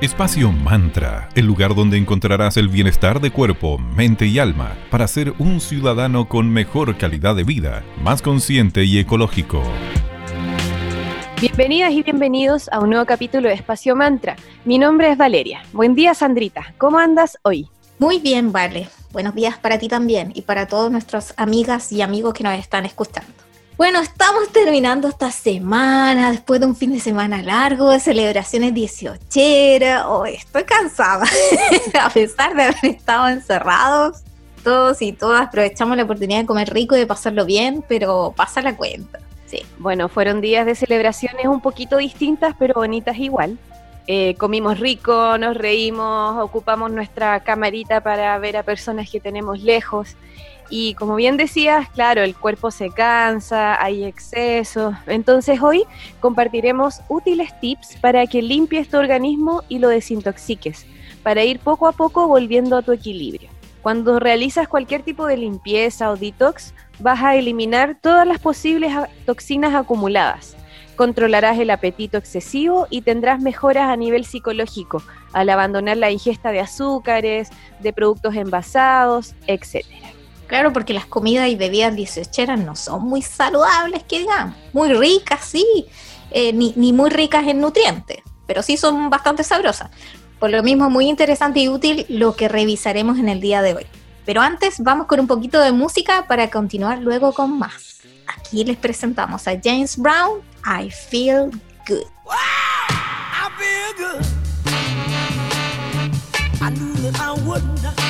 Espacio Mantra, el lugar donde encontrarás el bienestar de cuerpo, mente y alma para ser un ciudadano con mejor calidad de vida, más consciente y ecológico. Bienvenidas y bienvenidos a un nuevo capítulo de Espacio Mantra. Mi nombre es Valeria. Buen día, Sandrita. ¿Cómo andas hoy? Muy bien, Vale. Buenos días para ti también y para todos nuestros amigas y amigos que nos están escuchando. Bueno, estamos terminando esta semana después de un fin de semana largo de celebraciones 18. Oh, estoy cansada. a pesar de haber estado encerrados, todos y todas aprovechamos la oportunidad de comer rico y de pasarlo bien, pero pasa la cuenta. Sí, bueno, fueron días de celebraciones un poquito distintas, pero bonitas igual. Eh, comimos rico, nos reímos, ocupamos nuestra camarita para ver a personas que tenemos lejos y como bien decías, claro, el cuerpo se cansa, hay exceso. Entonces hoy compartiremos útiles tips para que limpies tu organismo y lo desintoxiques, para ir poco a poco volviendo a tu equilibrio. Cuando realizas cualquier tipo de limpieza o detox, vas a eliminar todas las posibles toxinas acumuladas. Controlarás el apetito excesivo y tendrás mejoras a nivel psicológico al abandonar la ingesta de azúcares, de productos envasados, etcétera. Claro, porque las comidas y bebidas dieciocheras no son muy saludables, que digamos. Muy ricas, sí, eh, ni, ni muy ricas en nutrientes, pero sí son bastante sabrosas. Por lo mismo, muy interesante y útil lo que revisaremos en el día de hoy. Pero antes, vamos con un poquito de música para continuar luego con más. Aquí les presentamos a James Brown, I Feel Good. I feel good. I knew that I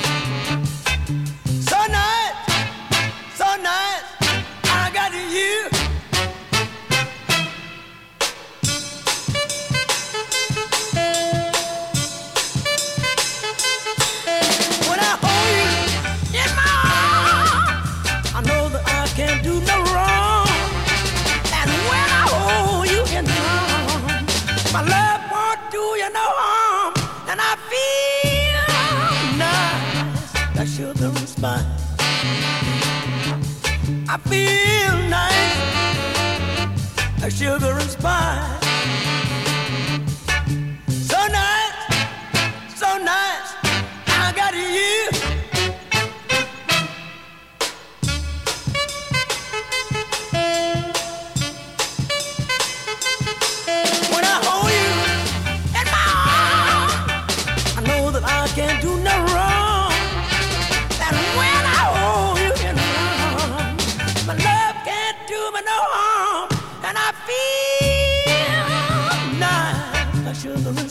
Feel nice, a sugar and spice.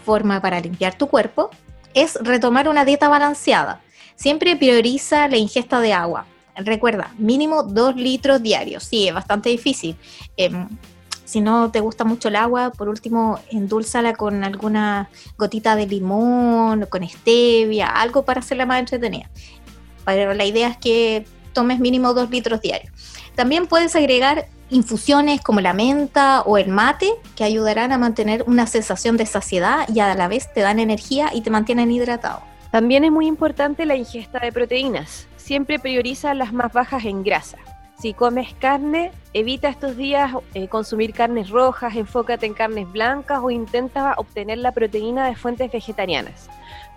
Forma para limpiar tu cuerpo es retomar una dieta balanceada. Siempre prioriza la ingesta de agua. Recuerda, mínimo 2 litros diarios. Sí, es bastante difícil. Em, si no te gusta mucho el agua, por último, endulzala con alguna gotita de limón, con stevia, algo para hacerla más entretenida. Pero la idea es que tomes mínimo 2 litros diarios. También puedes agregar infusiones como la menta o el mate que ayudarán a mantener una sensación de saciedad y a la vez te dan energía y te mantienen hidratado. También es muy importante la ingesta de proteínas. Siempre prioriza las más bajas en grasa. Si comes carne, evita estos días eh, consumir carnes rojas, enfócate en carnes blancas o intenta obtener la proteína de fuentes vegetarianas,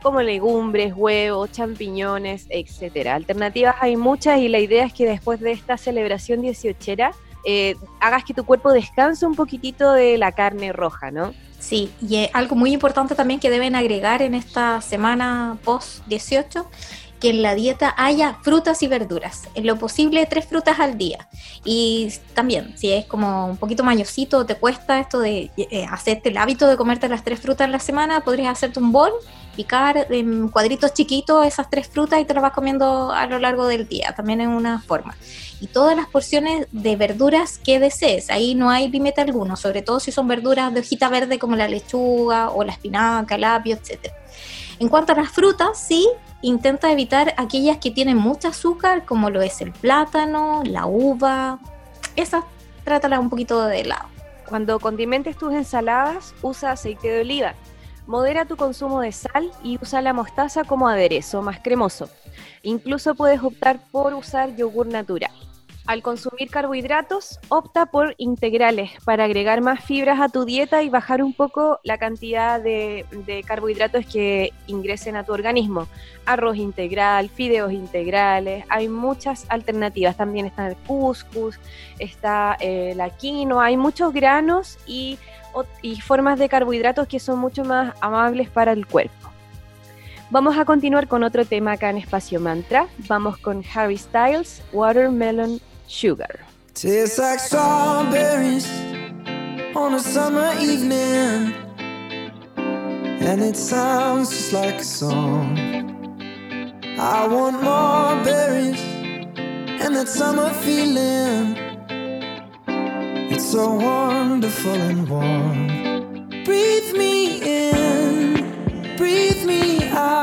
como legumbres, huevos, champiñones, etc. Alternativas hay muchas y la idea es que después de esta celebración dieciochera eh, hagas que tu cuerpo descanse un poquitito de la carne roja, ¿no? Sí, y algo muy importante también que deben agregar en esta semana post 18 que en la dieta haya frutas y verduras, en lo posible tres frutas al día. Y también, si es como un poquito mayosito, te cuesta esto de eh, hacerte el hábito de comerte las tres frutas en la semana, podrías hacerte un bol, picar en cuadritos chiquitos esas tres frutas y te las vas comiendo a lo largo del día, también es una forma. Y todas las porciones de verduras que desees, ahí no hay límite alguno, sobre todo si son verduras de hojita verde como la lechuga o la espinaca, el apio, etc. En cuanto a las frutas, sí, intenta evitar aquellas que tienen mucho azúcar, como lo es el plátano, la uva. Esas trátalas un poquito de lado. Cuando condimentes tus ensaladas, usa aceite de oliva. Modera tu consumo de sal y usa la mostaza como aderezo más cremoso. Incluso puedes optar por usar yogur natural. Al consumir carbohidratos, opta por integrales para agregar más fibras a tu dieta y bajar un poco la cantidad de, carbohidratos que ingresen a tu organismo. Arroz integral, fideos integrales, hay muchas alternativas. También está el couscous, está eh, la quinoa, hay muchos granos y, y formas de carbohidratos que son mucho más amables para el cuerpo. Vamos a continuar con otro tema acá en Espacio Mantra. Vamos con Harry Styles, Watermelon Sugar. Tastes like strawberries on a summer evening, and it sounds just like a song. I want more berries and that summer feeling. So wonderful and warm. Breathe me in, breathe me out.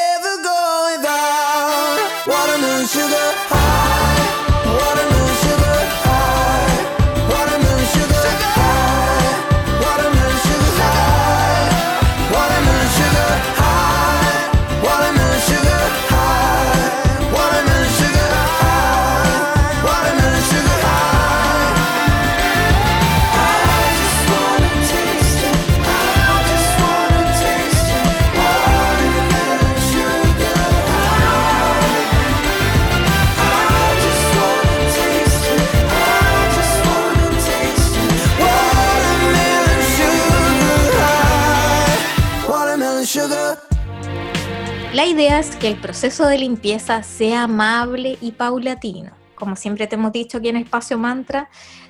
Que el proceso de limpieza sea amable y paulatino. Como siempre te hemos dicho aquí en Espacio Mantra,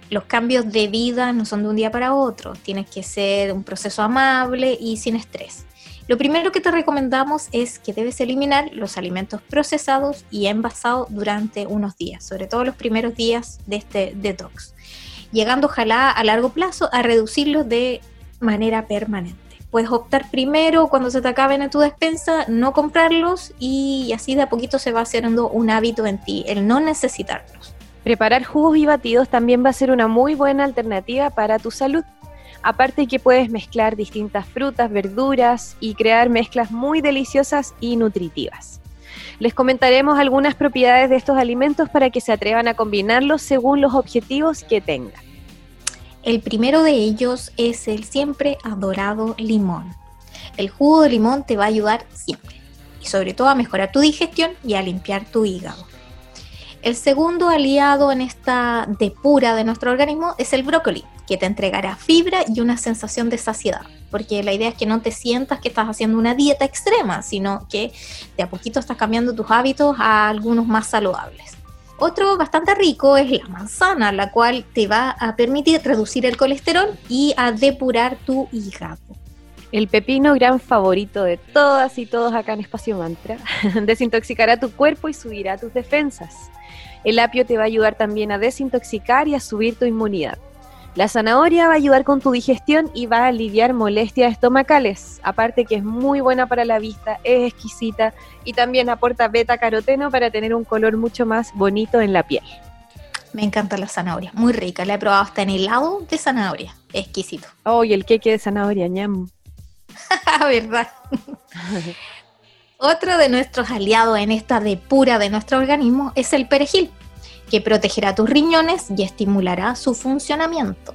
los cambios de vida no son de un día para otro, tienes que ser un proceso amable y sin estrés. Lo primero que te recomendamos es que debes eliminar los alimentos procesados y envasados durante unos días, sobre todo los primeros días de este detox, llegando ojalá a largo plazo a reducirlos de manera permanente. Puedes optar primero cuando se te acaben en tu despensa, no comprarlos y así de a poquito se va haciendo un hábito en ti, el no necesitarlos. Preparar jugos y batidos también va a ser una muy buena alternativa para tu salud. Aparte que puedes mezclar distintas frutas, verduras y crear mezclas muy deliciosas y nutritivas. Les comentaremos algunas propiedades de estos alimentos para que se atrevan a combinarlos según los objetivos que tengan. El primero de ellos es el siempre adorado limón. El jugo de limón te va a ayudar siempre y sobre todo a mejorar tu digestión y a limpiar tu hígado. El segundo aliado en esta depura de nuestro organismo es el brócoli, que te entregará fibra y una sensación de saciedad, porque la idea es que no te sientas que estás haciendo una dieta extrema, sino que de a poquito estás cambiando tus hábitos a algunos más saludables. Otro bastante rico es la manzana, la cual te va a permitir reducir el colesterol y a depurar tu hígado. El pepino, gran favorito de todas y todos acá en Espacio Mantra, desintoxicará tu cuerpo y subirá tus defensas. El apio te va a ayudar también a desintoxicar y a subir tu inmunidad. La zanahoria va a ayudar con tu digestión y va a aliviar molestias estomacales. Aparte que es muy buena para la vista, es exquisita y también aporta beta caroteno para tener un color mucho más bonito en la piel. Me encanta la zanahoria, muy rica. La he probado hasta en helado de zanahoria. Exquisito. Oh, y el queque de zanahoria, ñam. ¿Verdad? Otro de nuestros aliados en esta depura de nuestro organismo es el perejil, que protegerá tus riñones y estimulará su funcionamiento.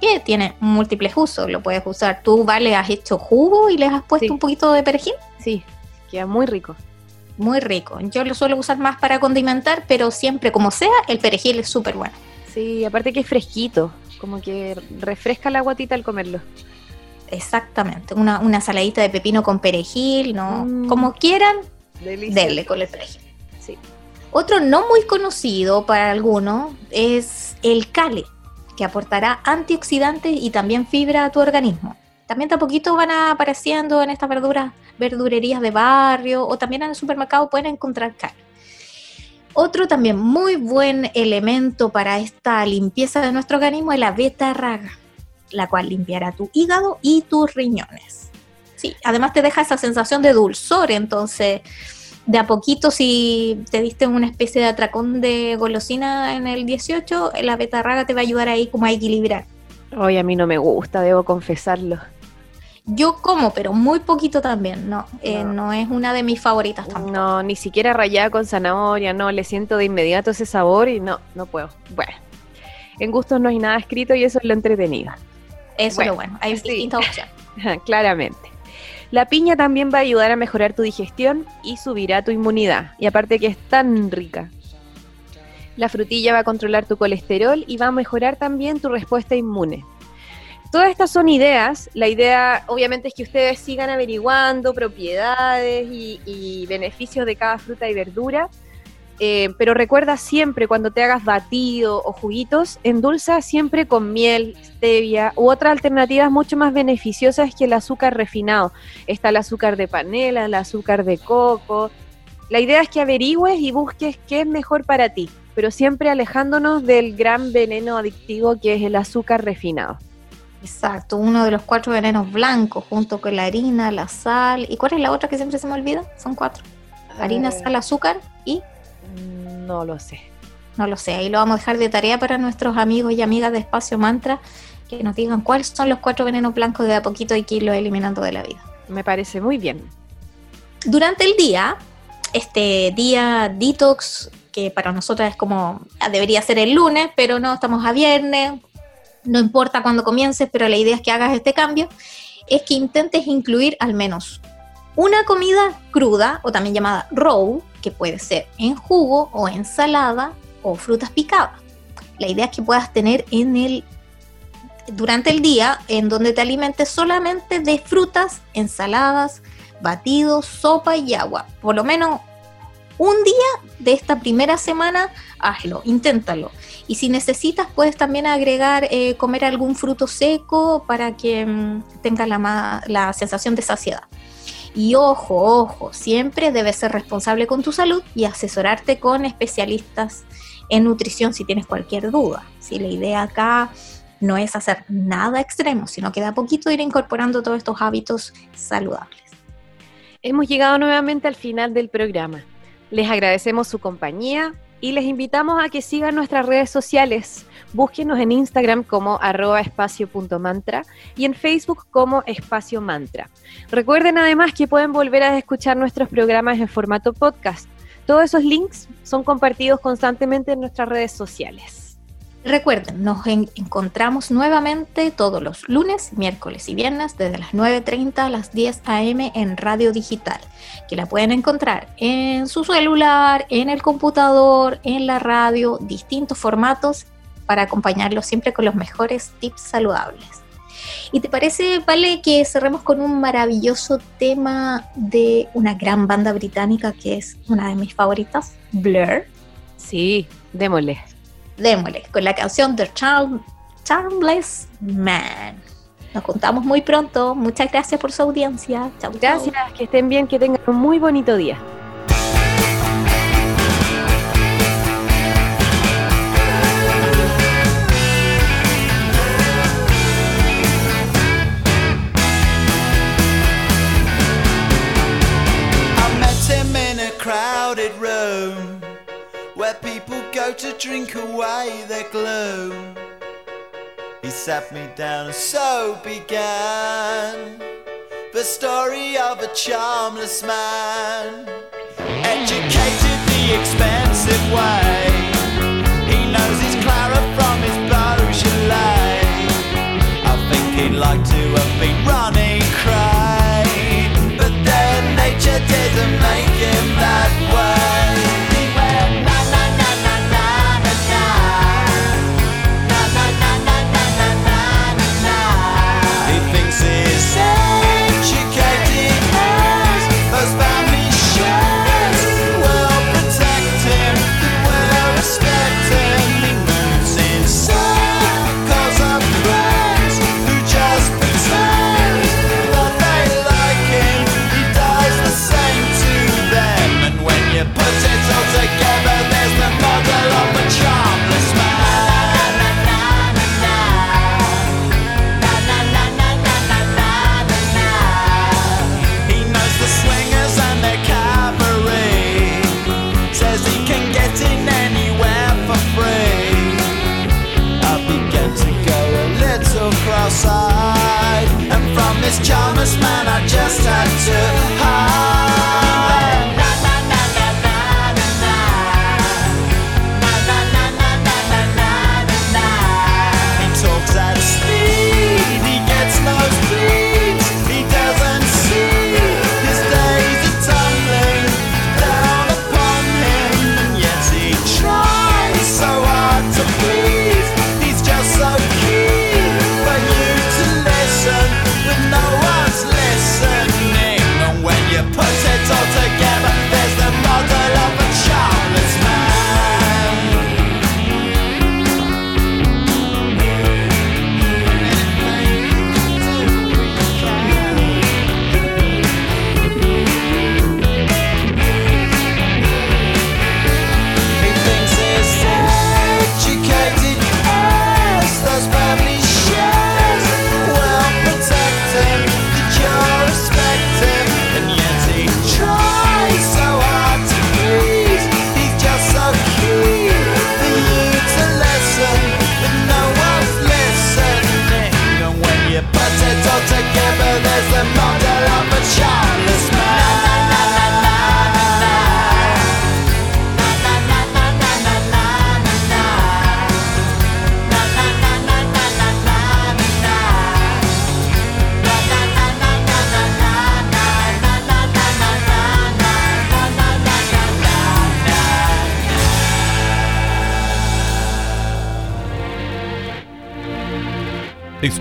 Que tiene múltiples usos, lo puedes usar. Tú, vale, has hecho jugo y les has puesto un poquito de perejil. Sí, queda muy rico. Muy rico. Yo lo suelo usar más para condimentar, pero siempre como sea, el perejil es súper bueno. Sí, aparte que es fresquito, como que refresca la guatita al comerlo. Exactamente, una, una saladita de pepino con perejil, ¿no? Mm. Como quieran, denle con el perejil. Otro no muy conocido para algunos es el cale, que aportará antioxidantes y también fibra a tu organismo. También de van apareciendo en estas verduras, verdurerías de barrio o también en el supermercado pueden encontrar cale. Otro también muy buen elemento para esta limpieza de nuestro organismo es la beta raga la cual limpiará tu hígado y tus riñones. Sí, además te deja esa sensación de dulzor, entonces de a poquito si te diste una especie de atracón de golosina en el 18, la betarraga te va a ayudar ahí como a equilibrar. Hoy a mí no me gusta, debo confesarlo. Yo como, pero muy poquito también, no, eh, no. es una de mis favoritas tampoco. No, ni siquiera rayada con zanahoria, no, le siento de inmediato ese sabor y no, no puedo. Bueno, en gustos no hay nada escrito y eso es lo entretenido. Eso es lo bueno, hay distintas opciones. Claramente. La piña también va a ayudar a mejorar tu digestión y subirá tu inmunidad. Y aparte que es tan rica. La frutilla va a controlar tu colesterol y va a mejorar también tu respuesta inmune. Todas estas son ideas. La idea obviamente es que ustedes sigan averiguando propiedades y, y beneficios de cada fruta y verdura eh, pero recuerda siempre cuando te hagas batido o juguitos, endulza siempre con miel, stevia u otras alternativas mucho más beneficiosas que el azúcar refinado. Está el azúcar de panela, el azúcar de coco. La idea es que averigües y busques qué es mejor para ti, pero siempre alejándonos del gran veneno adictivo que es el azúcar refinado. Exacto, uno de los cuatro venenos blancos, junto con la harina, la sal. ¿Y cuál es la otra que siempre se me olvida? Son cuatro. Harina, eh. sal, azúcar y no lo sé. No lo sé, ahí lo vamos a dejar de tarea para nuestros amigos y amigas de Espacio Mantra, que nos digan cuáles son los cuatro venenos blancos de a poquito hay que irlos eliminando de la vida. Me parece muy bien. Durante el día, este día detox, que para nosotros es como, debería ser el lunes, pero no, estamos a viernes, no importa cuándo comiences, pero la idea es que hagas este cambio, es que intentes incluir al menos una comida cruda, o también llamada raw, que puede ser en jugo o ensalada o frutas picadas. La idea es que puedas tener en el durante el día en donde te alimentes solamente de frutas, ensaladas, batidos, sopa y agua. Por lo menos Un día de esta primera semana, hazlo, inténtalo. Y si necesitas, puedes también agregar eh, comer algún fruto seco para que mm, tenga la, la sensación de saciedad. Y ojo, ojo, siempre debes ser responsable con tu salud y asesorarte con especialistas en nutrición si tienes cualquier duda. Si la idea acá no es hacer nada extremo, sino que de poquito ir incorporando todos estos hábitos saludables. Hemos llegado nuevamente al final del programa. Les agradecemos su compañía y les invitamos a que sigan nuestras redes sociales. Búsquenos en Instagram como arroba espacio.mantra y en Facebook como espacio mantra. Recuerden además que pueden volver a escuchar nuestros programas en formato podcast. Todos esos links son compartidos constantemente en nuestras redes sociales. Recuerden, nos encontramos nuevamente todos los lunes, miércoles y viernes desde las 9.30 a las 10 a.m. en Radio Digital, que la pueden encontrar en su celular, en el computador, en la radio, distintos formatos para acompañarlos siempre con los mejores tips saludables. ¿Y te parece, Vale, que cerremos con un maravilloso tema de una gran banda británica que es una de mis favoritas, Blur? Sí, démosle démosle con la canción The Charm, Charmless Man. Nos contamos muy pronto. Muchas gracias por su audiencia. Chau, gracias, que estén bien, que tengan un muy bonito día. Where people go to drink away their gloom. He sat me down, and so began the story of a charmless man, educated the expensive way. He knows his Clara from his Beaujolais. I think he'd like to have been running cry, but then nature didn't make him that way.